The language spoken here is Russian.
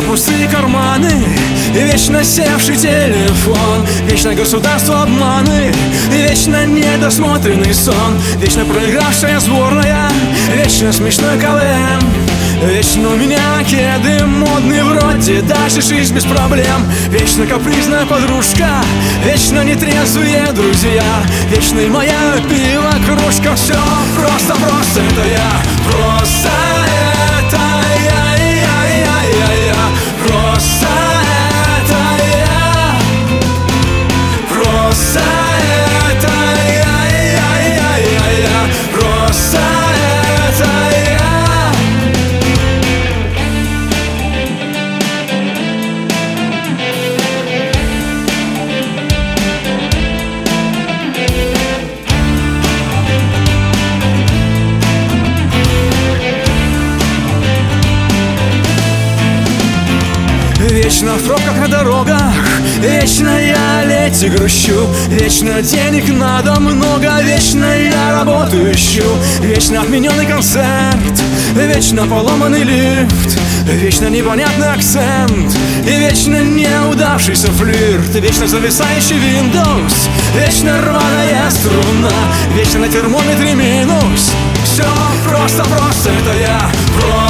пустые карманы Вечно севший телефон Вечно государство обманы Вечно недосмотренный сон Вечно проигравшая сборная Вечно смешной КВМ Вечно у меня кеды модные вроде Дальше жизнь без проблем. Вечно капризная подружка Вечно нетрезвые друзья. Вечно и моя пиво кружка Все просто-просто это я. Просто Вечно в пробках на дорогах. Вечно я лети грущу. Вечно денег надо много. Вечно я работу ищу. Вечно отмененный концерт. Вечно поломанный лифт. Вечно непонятный акцент. И вечно неудавшийся флирт. Вечно зависающий Windows. Вечно рваная струна. Вечно на термометре минус. Все просто-просто это я. Просто